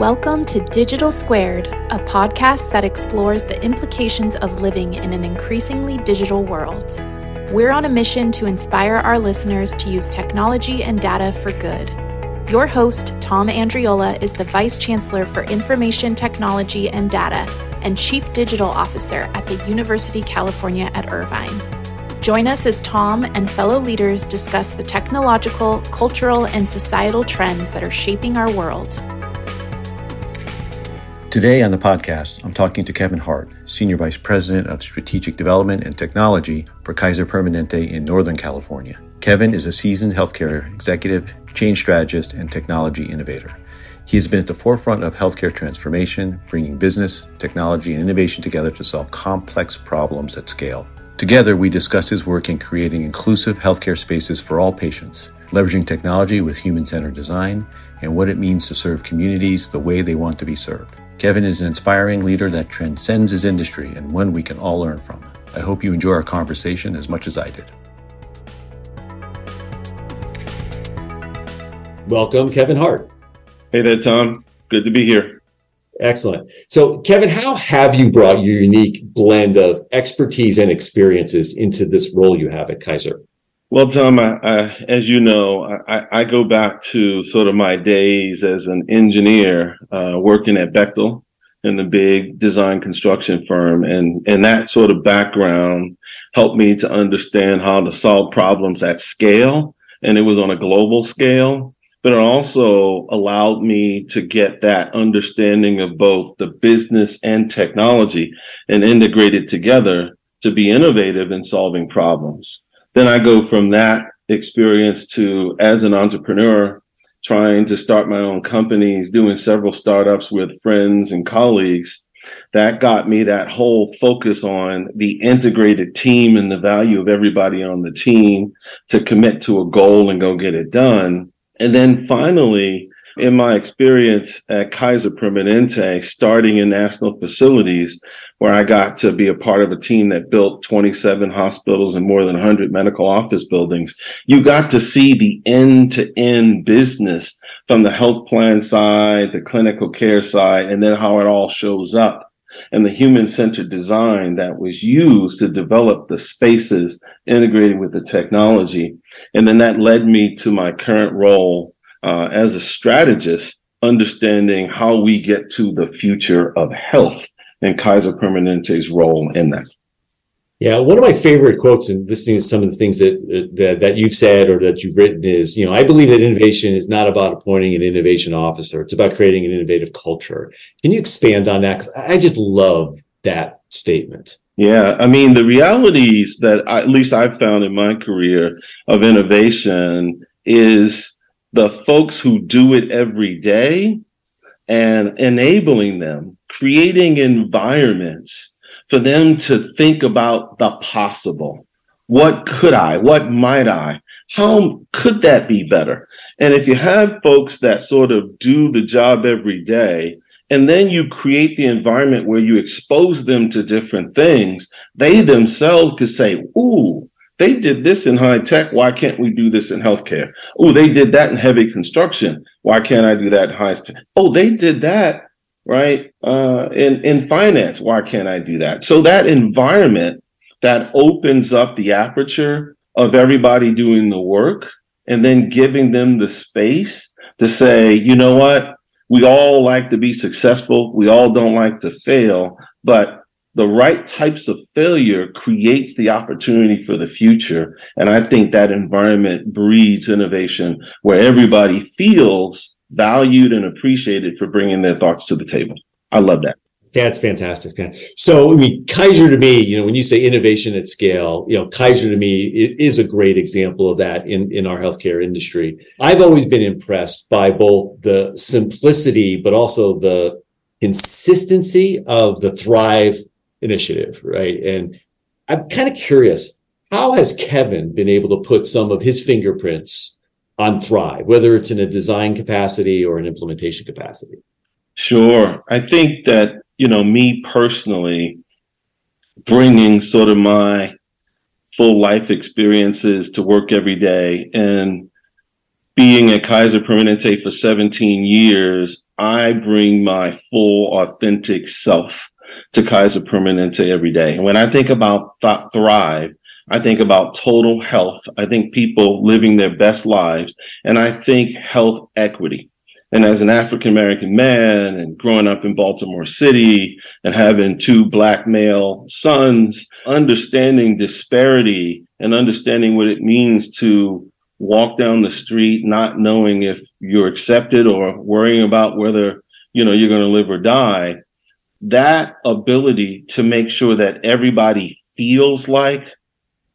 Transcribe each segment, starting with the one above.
Welcome to Digital Squared, a podcast that explores the implications of living in an increasingly digital world. We're on a mission to inspire our listeners to use technology and data for good. Your host, Tom Andriola, is the Vice Chancellor for Information Technology and Data and Chief Digital Officer at the University of California at Irvine. Join us as Tom and fellow leaders discuss the technological, cultural, and societal trends that are shaping our world. Today on the podcast, I'm talking to Kevin Hart, Senior Vice President of Strategic Development and Technology for Kaiser Permanente in Northern California. Kevin is a seasoned healthcare executive, change strategist, and technology innovator. He has been at the forefront of healthcare transformation, bringing business, technology, and innovation together to solve complex problems at scale. Together, we discuss his work in creating inclusive healthcare spaces for all patients, leveraging technology with human centered design, and what it means to serve communities the way they want to be served. Kevin is an inspiring leader that transcends his industry and one we can all learn from. I hope you enjoy our conversation as much as I did. Welcome, Kevin Hart. Hey there, Tom. Good to be here. Excellent. So, Kevin, how have you brought your unique blend of expertise and experiences into this role you have at Kaiser? Well, Tom, I, I, as you know, I, I, go back to sort of my days as an engineer uh, working at Bechtel in the big design construction firm, and and that sort of background helped me to understand how to solve problems at scale, and it was on a global scale but it also allowed me to get that understanding of both the business and technology and integrate it together to be innovative in solving problems. Then I go from that experience to as an entrepreneur, trying to start my own companies, doing several startups with friends and colleagues. That got me that whole focus on the integrated team and the value of everybody on the team to commit to a goal and go get it done and then finally, in my experience at Kaiser Permanente, starting in national facilities, where I got to be a part of a team that built 27 hospitals and more than 100 medical office buildings, you got to see the end to end business from the health plan side, the clinical care side, and then how it all shows up and the human centered design that was used to develop the spaces integrated with the technology. And then that led me to my current role uh, as a strategist, understanding how we get to the future of health and Kaiser Permanente's role in that. Yeah, one of my favorite quotes and listening to some of the things that, that that you've said or that you've written is, you know, I believe that innovation is not about appointing an innovation officer; it's about creating an innovative culture. Can you expand on that? Because I just love that statement. Yeah, I mean, the realities that I, at least I've found in my career of innovation is the folks who do it every day and enabling them, creating environments for them to think about the possible. What could I? What might I? How could that be better? And if you have folks that sort of do the job every day, and then you create the environment where you expose them to different things, they themselves could say, Ooh, they did this in high tech. Why can't we do this in healthcare? Oh, they did that in heavy construction. Why can't I do that in high tech? Oh, they did that right? Uh, in in finance, why can't I do that? So that environment that opens up the aperture of everybody doing the work, and then giving them the space to say, you know what, we all like to be successful, we all don't like to fail, but the right types of failure creates the opportunity for the future. And I think that environment breeds innovation where everybody feels valued and appreciated for bringing their thoughts to the table. I love that. That's fantastic, man. So, I mean, Kaiser to me, you know, when you say innovation at scale, you know, Kaiser to me is a great example of that in, in our healthcare industry. I've always been impressed by both the simplicity, but also the consistency of the Thrive initiative, right? And I'm kind of curious, how has Kevin been able to put some of his fingerprints on Thrive, whether it's in a design capacity or an implementation capacity? Sure. I think that, you know, me personally, bringing sort of my full life experiences to work every day and being at Kaiser Permanente for 17 years, I bring my full, authentic self to Kaiser Permanente every day. And when I think about th- Thrive, I think about total health. I think people living their best lives. And I think health equity. And as an African American man and growing up in Baltimore City and having two black male sons, understanding disparity and understanding what it means to walk down the street not knowing if you're accepted or worrying about whether you know you're going to live or die that ability to make sure that everybody feels like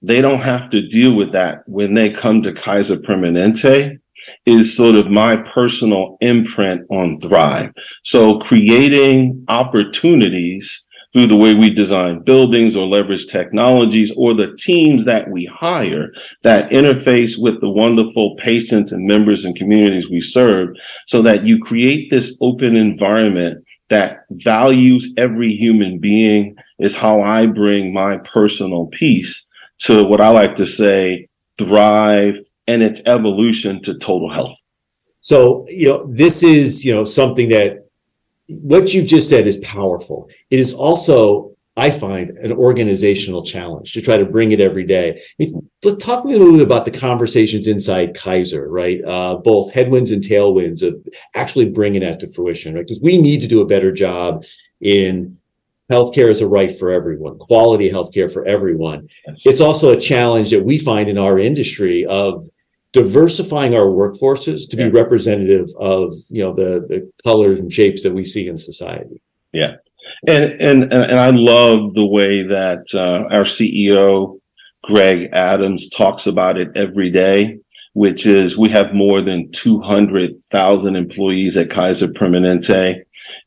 they don't have to deal with that when they come to Kaiser Permanente is sort of my personal imprint on Thrive. So creating opportunities through the way we design buildings or leverage technologies or the teams that we hire that interface with the wonderful patients and members and communities we serve so that you create this open environment that values every human being is how I bring my personal piece to what I like to say thrive and its evolution to total health. So, you know, this is, you know, something that what you've just said is powerful. It is also, I find, an organizational challenge to try to bring it every day. let's talk a little bit about the conversations inside Kaiser, right? Uh, both headwinds and tailwinds of actually bringing that to fruition, right? Because we need to do a better job in healthcare as a right for everyone, quality healthcare for everyone. It's also a challenge that we find in our industry of diversifying our workforces to be representative of you know the the colors and shapes that we see in society. Yeah, and and and I love the way that uh, our CEO Greg Adams talks about it every day, which is we have more than two hundred thousand employees at Kaiser Permanente,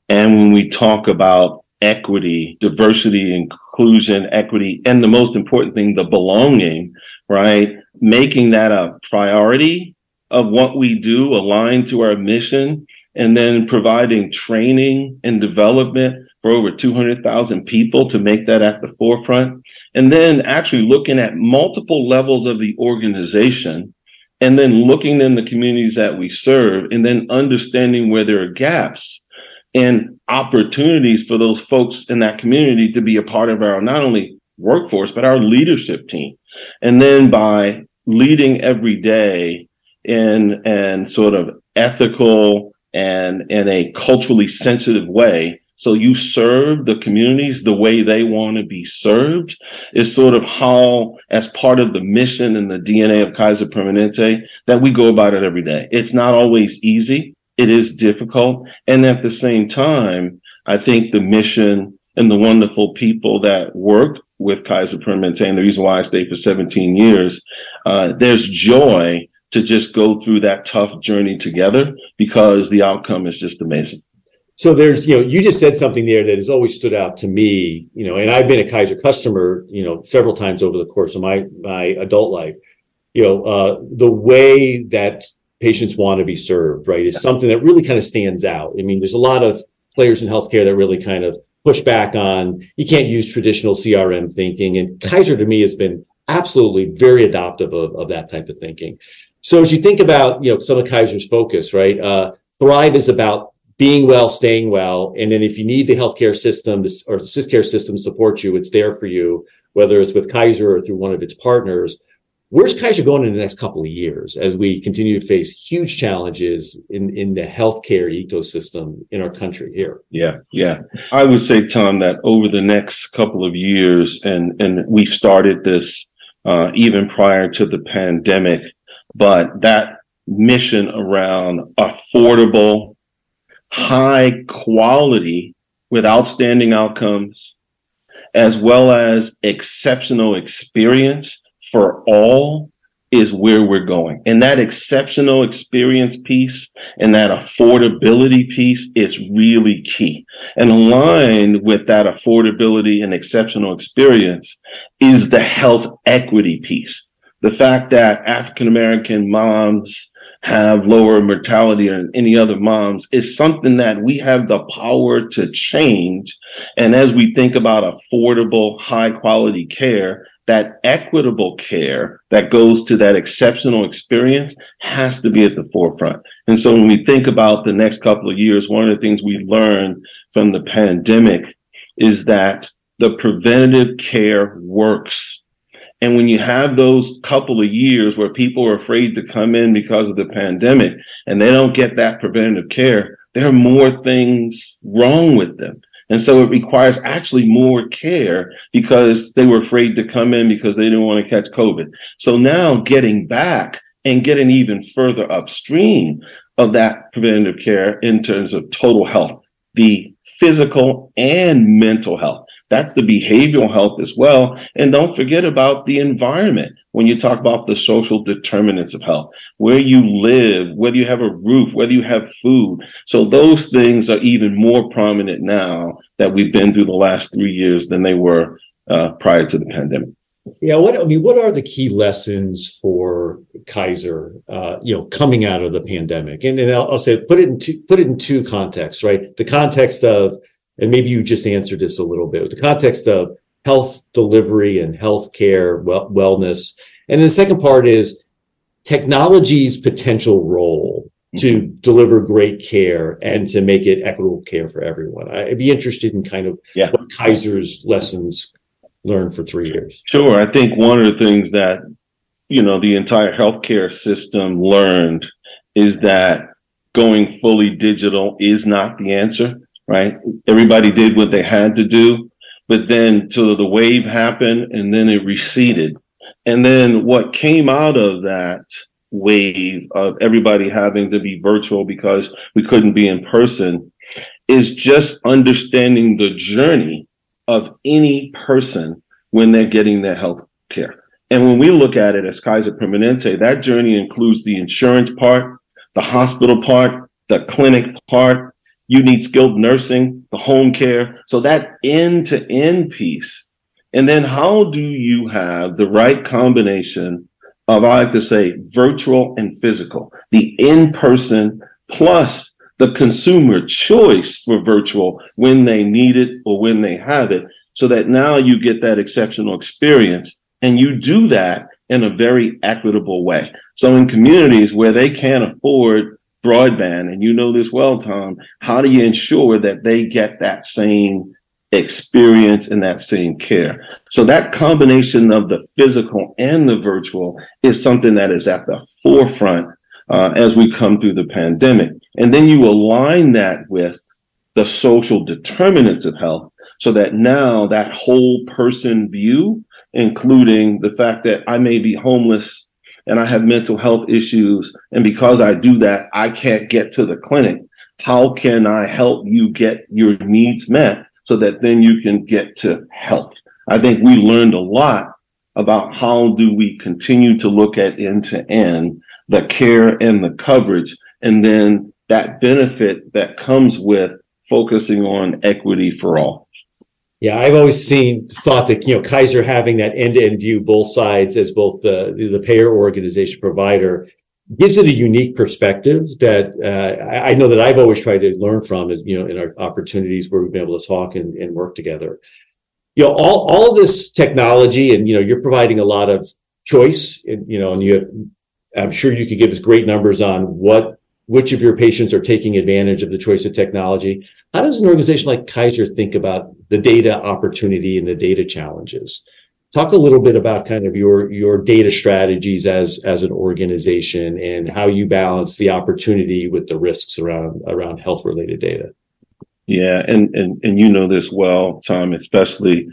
and when we talk about equity, diversity, inclusion, equity, and the most important thing, the belonging, right? Making that a priority of what we do aligned to our mission, and then providing training and development for over 200,000 people to make that at the forefront. And then actually looking at multiple levels of the organization and then looking in the communities that we serve and then understanding where there are gaps and opportunities for those folks in that community to be a part of our not only workforce, but our leadership team. And then by leading every day in and sort of ethical and in a culturally sensitive way. So you serve the communities the way they want to be served is sort of how, as part of the mission and the DNA of Kaiser Permanente, that we go about it every day. It's not always easy it is difficult. And at the same time, I think the mission and the wonderful people that work with Kaiser Permanente, and the reason why I stayed for 17 years, uh, there's joy to just go through that tough journey together because the outcome is just amazing. So there's, you know, you just said something there that has always stood out to me, you know, and I've been a Kaiser customer, you know, several times over the course of my my adult life. You know, uh, the way that patients want to be served, right, is something that really kind of stands out. I mean, there's a lot of players in healthcare that really kind of push back on you can't use traditional CRM thinking. And Kaiser to me has been absolutely very adoptive of, of that type of thinking. So as you think about, you know, some of Kaiser's focus, right? Uh, Thrive is about being well, staying well. And then if you need the healthcare system or the care system support you, it's there for you, whether it's with Kaiser or through one of its partners. Where's Kaiser going in the next couple of years as we continue to face huge challenges in, in the healthcare ecosystem in our country here? Yeah, yeah. I would say, Tom, that over the next couple of years, and, and we started this uh, even prior to the pandemic, but that mission around affordable, high quality with outstanding outcomes, as well as exceptional experience for all is where we're going. And that exceptional experience piece and that affordability piece is really key. And aligned with that affordability and exceptional experience is the health equity piece. The fact that African American moms have lower mortality than any other moms is something that we have the power to change. And as we think about affordable, high quality care, that equitable care that goes to that exceptional experience has to be at the forefront. And so when we think about the next couple of years, one of the things we learned from the pandemic is that the preventative care works. And when you have those couple of years where people are afraid to come in because of the pandemic and they don't get that preventative care, there are more things wrong with them. And so it requires actually more care because they were afraid to come in because they didn't want to catch COVID. So now getting back and getting even further upstream of that preventative care in terms of total health, the physical and mental health. That's the behavioral health as well. And don't forget about the environment when you talk about the social determinants of health, where you live, whether you have a roof, whether you have food. So those things are even more prominent now that we've been through the last three years than they were uh, prior to the pandemic. Yeah, what I mean, what are the key lessons for Kaiser, uh, you know, coming out of the pandemic? And then I'll, I'll say put it in two, put it in two contexts, right? The context of and maybe you just answered this a little bit, with the context of health delivery and healthcare well, wellness. And then the second part is technology's potential role to mm-hmm. deliver great care and to make it equitable care for everyone. I'd be interested in kind of yeah. what Kaiser's lessons learned for three years. Sure. I think one of the things that, you know, the entire healthcare system learned is that going fully digital is not the answer right? Everybody did what they had to do, but then till the wave happened and then it receded. And then what came out of that wave of everybody having to be virtual because we couldn't be in person is just understanding the journey of any person when they're getting their health care. And when we look at it as Kaiser Permanente, that journey includes the insurance part, the hospital part, the clinic part, you need skilled nursing, the home care. So that end to end piece. And then how do you have the right combination of, I like to say, virtual and physical, the in person plus the consumer choice for virtual when they need it or when they have it, so that now you get that exceptional experience. And you do that in a very equitable way. So in communities where they can't afford broadband, and you know this well, Tom, how do you ensure that they get that same experience and that same care? So that combination of the physical and the virtual is something that is at the forefront uh, as we come through the pandemic. And then you align that with the social determinants of health so that now that whole person view, including the fact that I may be homeless and I have mental health issues. And because I do that, I can't get to the clinic. How can I help you get your needs met so that then you can get to health? I think we learned a lot about how do we continue to look at end to end the care and the coverage and then that benefit that comes with focusing on equity for all. Yeah, I've always seen thought that you know Kaiser having that end-to-end view, both sides as both the the payer organization provider, gives it a unique perspective that uh, I, know that I've always tried to learn from. Is You know, in our opportunities where we've been able to talk and, and work together. You know, all all this technology, and you know, you're providing a lot of choice. And, you know, and you, have, I'm sure you could give us great numbers on what which of your patients are taking advantage of the choice of technology. How does an organization like Kaiser think about the data opportunity and the data challenges? Talk a little bit about kind of your your data strategies as as an organization and how you balance the opportunity with the risks around around health related data. Yeah, and and and you know this well, Tom, especially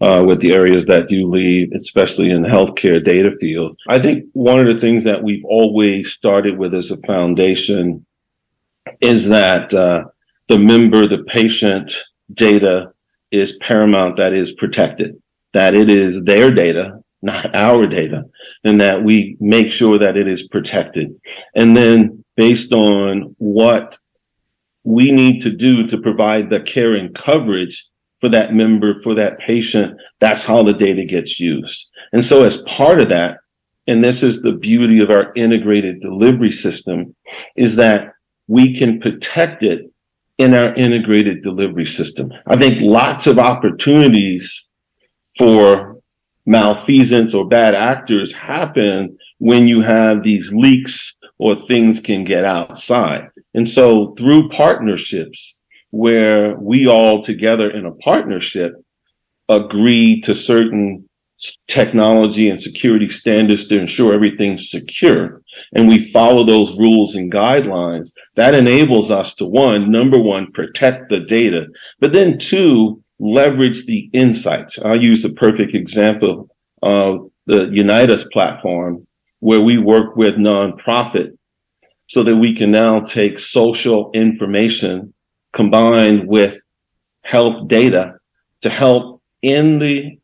uh, with the areas that you lead, especially in the healthcare data field. I think one of the things that we've always started with as a foundation is that uh, the member, the patient data is paramount. That is protected. That it is their data, not our data, and that we make sure that it is protected. And then based on what we need to do to provide the care and coverage for that member, for that patient. That's how the data gets used. And so as part of that, and this is the beauty of our integrated delivery system, is that we can protect it in our integrated delivery system. I think lots of opportunities for malfeasance or bad actors happen when you have these leaks or things can get outside. And so through partnerships where we all together in a partnership agree to certain technology and security standards to ensure everything's secure and we follow those rules and guidelines that enables us to one number one protect the data but then two leverage the insights. I'll use the perfect example of the Unite Us platform where we work with nonprofit so that we can now take social information combined with health data to help in the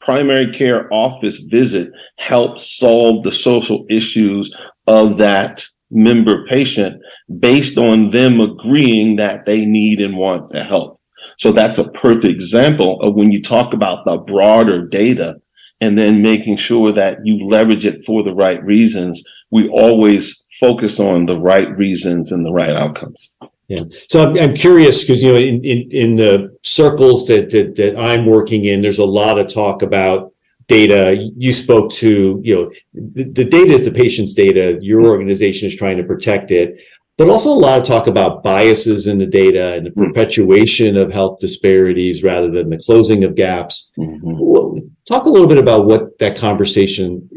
primary care office visit help solve the social issues of that member patient based on them agreeing that they need and want the help. So that's a perfect example of when you talk about the broader data and then making sure that you leverage it for the right reasons. We always focus on the right reasons and the right outcomes. Yeah. So I'm, I'm curious because, you know, in, in, in the circles that, that, that I'm working in, there's a lot of talk about data. You spoke to, you know, the, the data is the patient's data. Your organization is trying to protect it, but also a lot of talk about biases in the data and the mm-hmm. perpetuation of health disparities rather than the closing of gaps. Mm-hmm. Talk a little bit about what that conversation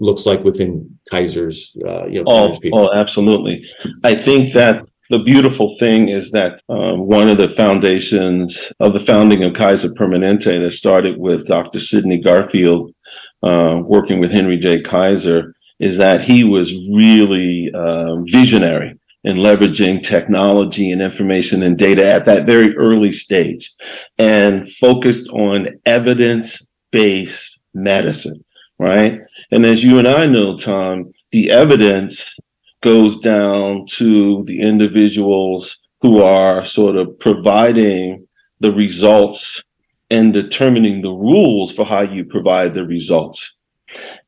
looks like within Kaiser's, uh, you know, oh. Oh, absolutely. I think that the beautiful thing is that um, one of the foundations of the founding of Kaiser Permanente that started with Dr. Sidney Garfield, uh, working with Henry J. Kaiser, is that he was really uh, visionary in leveraging technology and information and data at that very early stage and focused on evidence based medicine, right? And as you and I know, Tom, the evidence goes down to the individuals who are sort of providing the results and determining the rules for how you provide the results.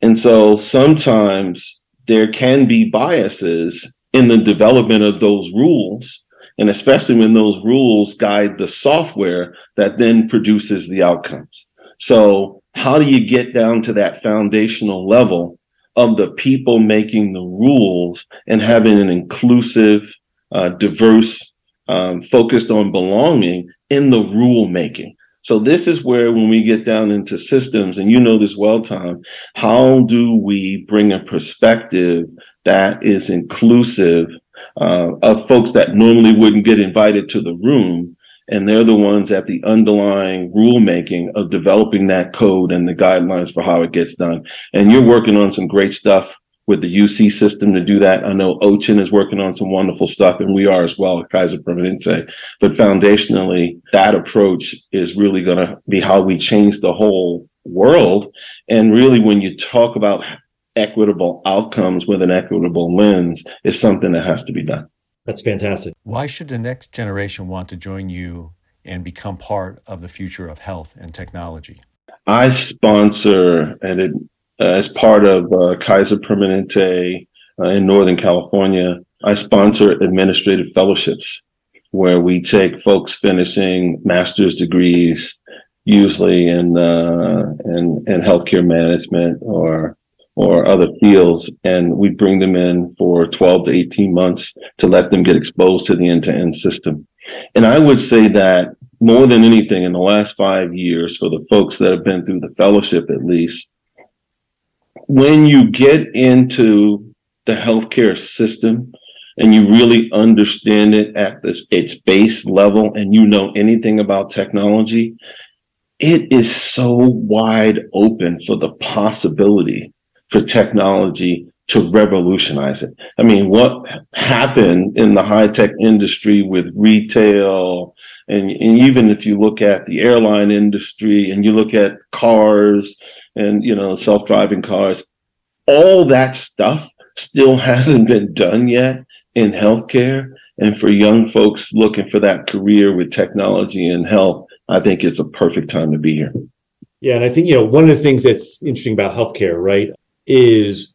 And so sometimes there can be biases in the development of those rules, and especially when those rules guide the software that then produces the outcomes. So, how do you get down to that foundational level of the people making the rules and having an inclusive, uh, diverse, um, focused on belonging in the rule making. So this is where when we get down into systems, and you know this well, Tom, how do we bring a perspective that is inclusive uh, of folks that normally wouldn't get invited to the room and they're the ones at the underlying rulemaking of developing that code and the guidelines for how it gets done. And you're working on some great stuff with the UC system to do that. I know OCHIN is working on some wonderful stuff, and we are as well at Kaiser Permanente. But foundationally, that approach is really going to be how we change the whole world. And really, when you talk about equitable outcomes with an equitable lens, is something that has to be done. That's fantastic. Why should the next generation want to join you and become part of the future of health and technology? I sponsor, and it, uh, as part of uh, Kaiser Permanente uh, in Northern California, I sponsor administrative fellowships where we take folks finishing master's degrees, usually in uh, in, in healthcare management or or other fields, and we bring them in for 12 to 18 months to let them get exposed to the end-to-end system. And I would say that more than anything in the last five years, for the folks that have been through the fellowship at least, when you get into the healthcare system and you really understand it at this, its base level and you know anything about technology, it is so wide open for the possibility for technology to revolutionize it. I mean, what happened in the high tech industry with retail, and, and even if you look at the airline industry and you look at cars and, you know, self driving cars, all that stuff still hasn't been done yet in healthcare. And for young folks looking for that career with technology and health, I think it's a perfect time to be here. Yeah, and I think you know one of the things that's interesting about healthcare, right? Is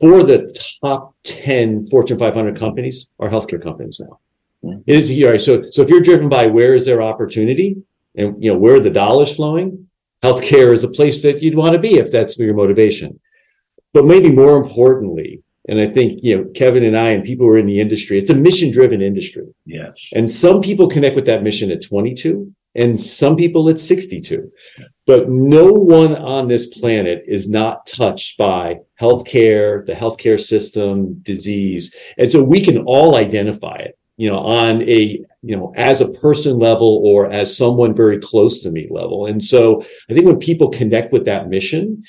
for the top 10 Fortune 500 companies are healthcare companies now. Mm-hmm. Is all right. So, so if you're driven by where is there opportunity and, you know, where are the dollars flowing, healthcare is a place that you'd want to be if that's your motivation. But maybe more importantly, and I think, you know, Kevin and I and people who are in the industry, it's a mission driven industry. Yes. And some people connect with that mission at 22 and some people it's 62. But no one on this planet is not touched by healthcare, the healthcare system, disease. And so we can all identify it, you know, on a, you know, as a person level or as someone very close to me level. And so I think when people connect with that mission,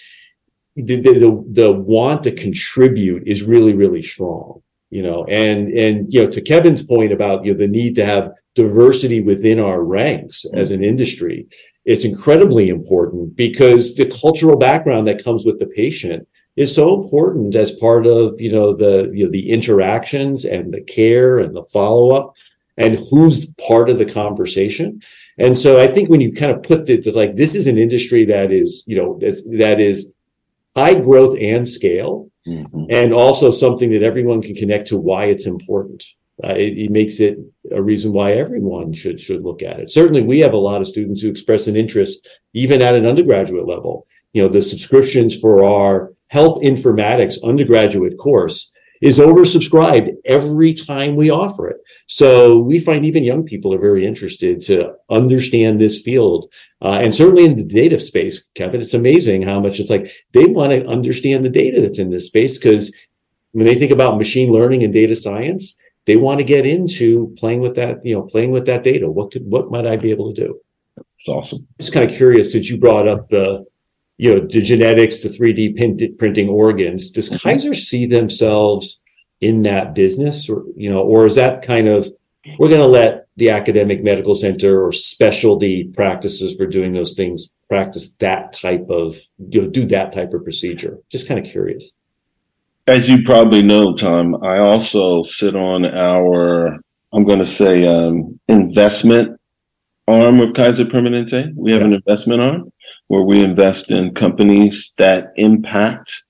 the, the, the want to contribute is really, really strong you know and and you know to kevin's point about you know the need to have diversity within our ranks mm-hmm. as an industry it's incredibly important because the cultural background that comes with the patient is so important as part of you know the you know the interactions and the care and the follow-up and who's part of the conversation. And so i think when you kind of put it it's like this is an industry that is you know that is high growth and scale, mm-hmm. and also something that everyone can connect to why it's important. Uh, it, it, makes it a reason why everyone should should look at it. Certainly, we have a lot of students who express an interest even at an undergraduate level. You know, the subscriptions for our health informatics undergraduate course is oversubscribed every time we offer it. So we find even young people are very interested to understand this field. Uh, and certainly in the data space, Kevin, it's amazing how much it's like they want to understand the data that's in this space because when they think about machine learning and data science, they want to get into playing with that, you know, playing with that data. What could, what might I be able to do? It's awesome. Just kind of curious since you brought up the, you know, the genetics to 3D printed, printing organs. Does mm-hmm. Kaiser see themselves in that business or you know or is that kind of we're going to let the academic medical center or specialty practices for doing those things practice that type of you know do that type of procedure? Just kind of curious. As you probably know tom i also sit on our i'm going to say um, investment arm of kaiser permanente. We have yeah. an investment arm where we invest in companies that impact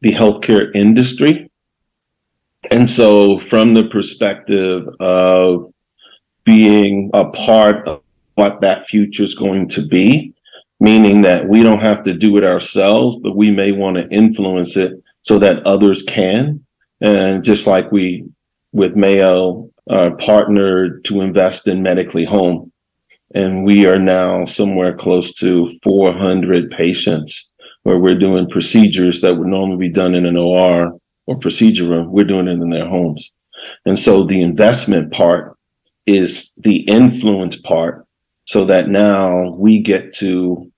the healthcare industry and so, from the perspective of being a part of what that future is going to be, meaning that we don't have to do it ourselves, but we may want to influence it so that others can. And just like we with Mayo uh, partnered to invest in Medically Home, and we are now somewhere close to 400 patients where we're doing procedures that would normally be done in an OR or procedure room, we're doing it in their homes. And so the investment part is the influence part so that now we get to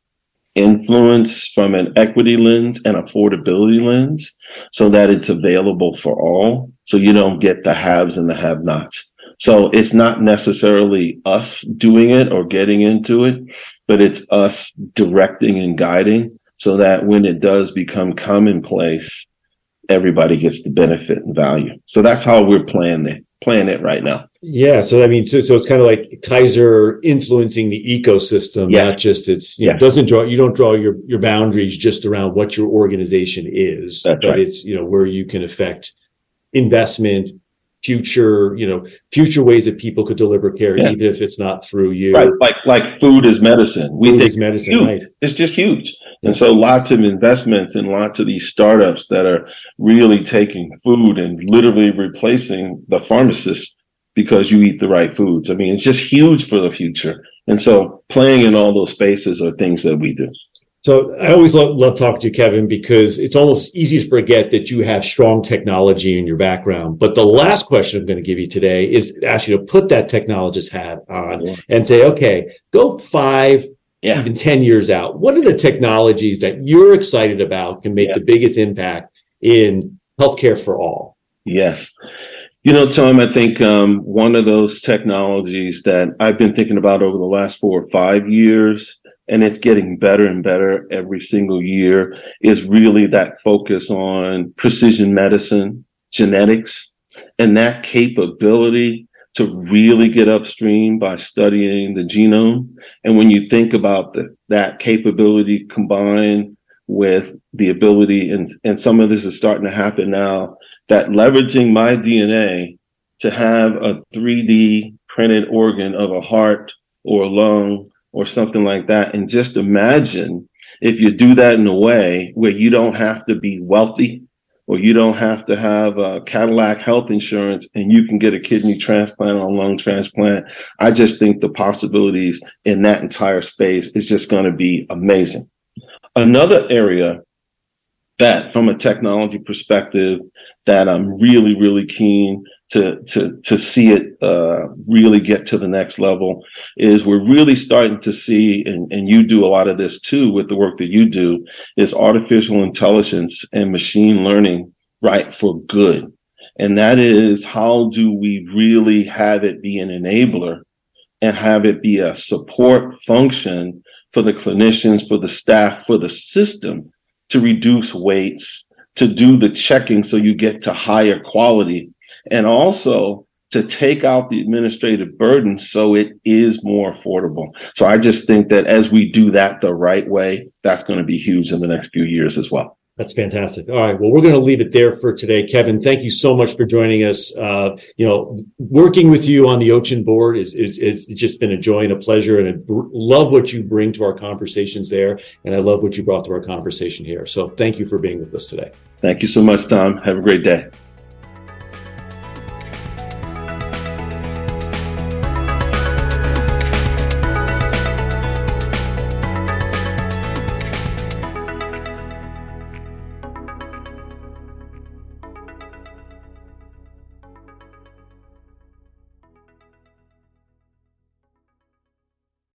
influence from an equity lens and affordability lens so that it's available for all. So you don't get the haves and the have nots. So it's not necessarily us doing it or getting into it, but it's us directing and guiding so that when it does become commonplace, everybody gets the benefit and value. So that's how we're playing it, playing it right now. Yeah. So I mean, so, so it's kind of like Kaiser influencing the ecosystem, yeah. not just it's, you yeah. know, doesn't draw, you don't draw your, your boundaries just around what your organization is, that's but right. it's, you know, where you can affect investment, future, you know, future ways that people could deliver care, yeah. even if it's not through you. Right. Like, like food is medicine. We food think is medicine, right. It's just huge. And so lots of investments and lots of these startups that are really taking food and literally replacing the pharmacist because you eat the right foods. I mean, it's just huge for the future. And so playing in all those spaces are things that we do. So I always love, love talking to you, Kevin, because it's almost easy to forget that you have strong technology in your background. But the last question I'm going to give you today is ask you to put that technologist hat on yeah. and say, okay, go five, yeah. even 10 years out. What are the technologies that you're excited about can make yeah. the biggest impact in healthcare for all? Yes. You know, Tom, I think um, one of those technologies that I've been thinking about over the last four or five years, and it's getting better and better every single year, is really that focus on precision medicine, genetics, and that capability to really get upstream by studying the genome. And when you think about the, that capability combined with the ability, and, and some of this is starting to happen now, that leveraging my DNA to have a 3D printed organ of a heart or a lung or something like that. And just imagine if you do that in a way where you don't have to be wealthy or you don't have to have a Cadillac health insurance and you can get a kidney transplant or a lung transplant. I just think the possibilities in that entire space is just going to be amazing. Another area that from a technology perspective that I'm really, really keen to to to see it uh, really get to the next level is we're really starting to see and, and you do a lot of this too with the work that you do is artificial intelligence and machine learning right for good. And that is how do we really have it be an enabler and have it be a support function for the clinicians for the staff for the system to reduce waits to do the checking so you get to higher quality and also to take out the administrative burden so it is more affordable. So I just think that as we do that the right way, that's going to be huge in the next few years as well. That's fantastic. All right. Well, we're going to leave it there for today. Kevin, thank you so much for joining us. Uh, you know, working with you on the OCHIN board is, is, is just been a joy and a pleasure. And I br- love what you bring to our conversations there. And I love what you brought to our conversation here. So thank you for being with us today. Thank you so much, Tom. Have a great day.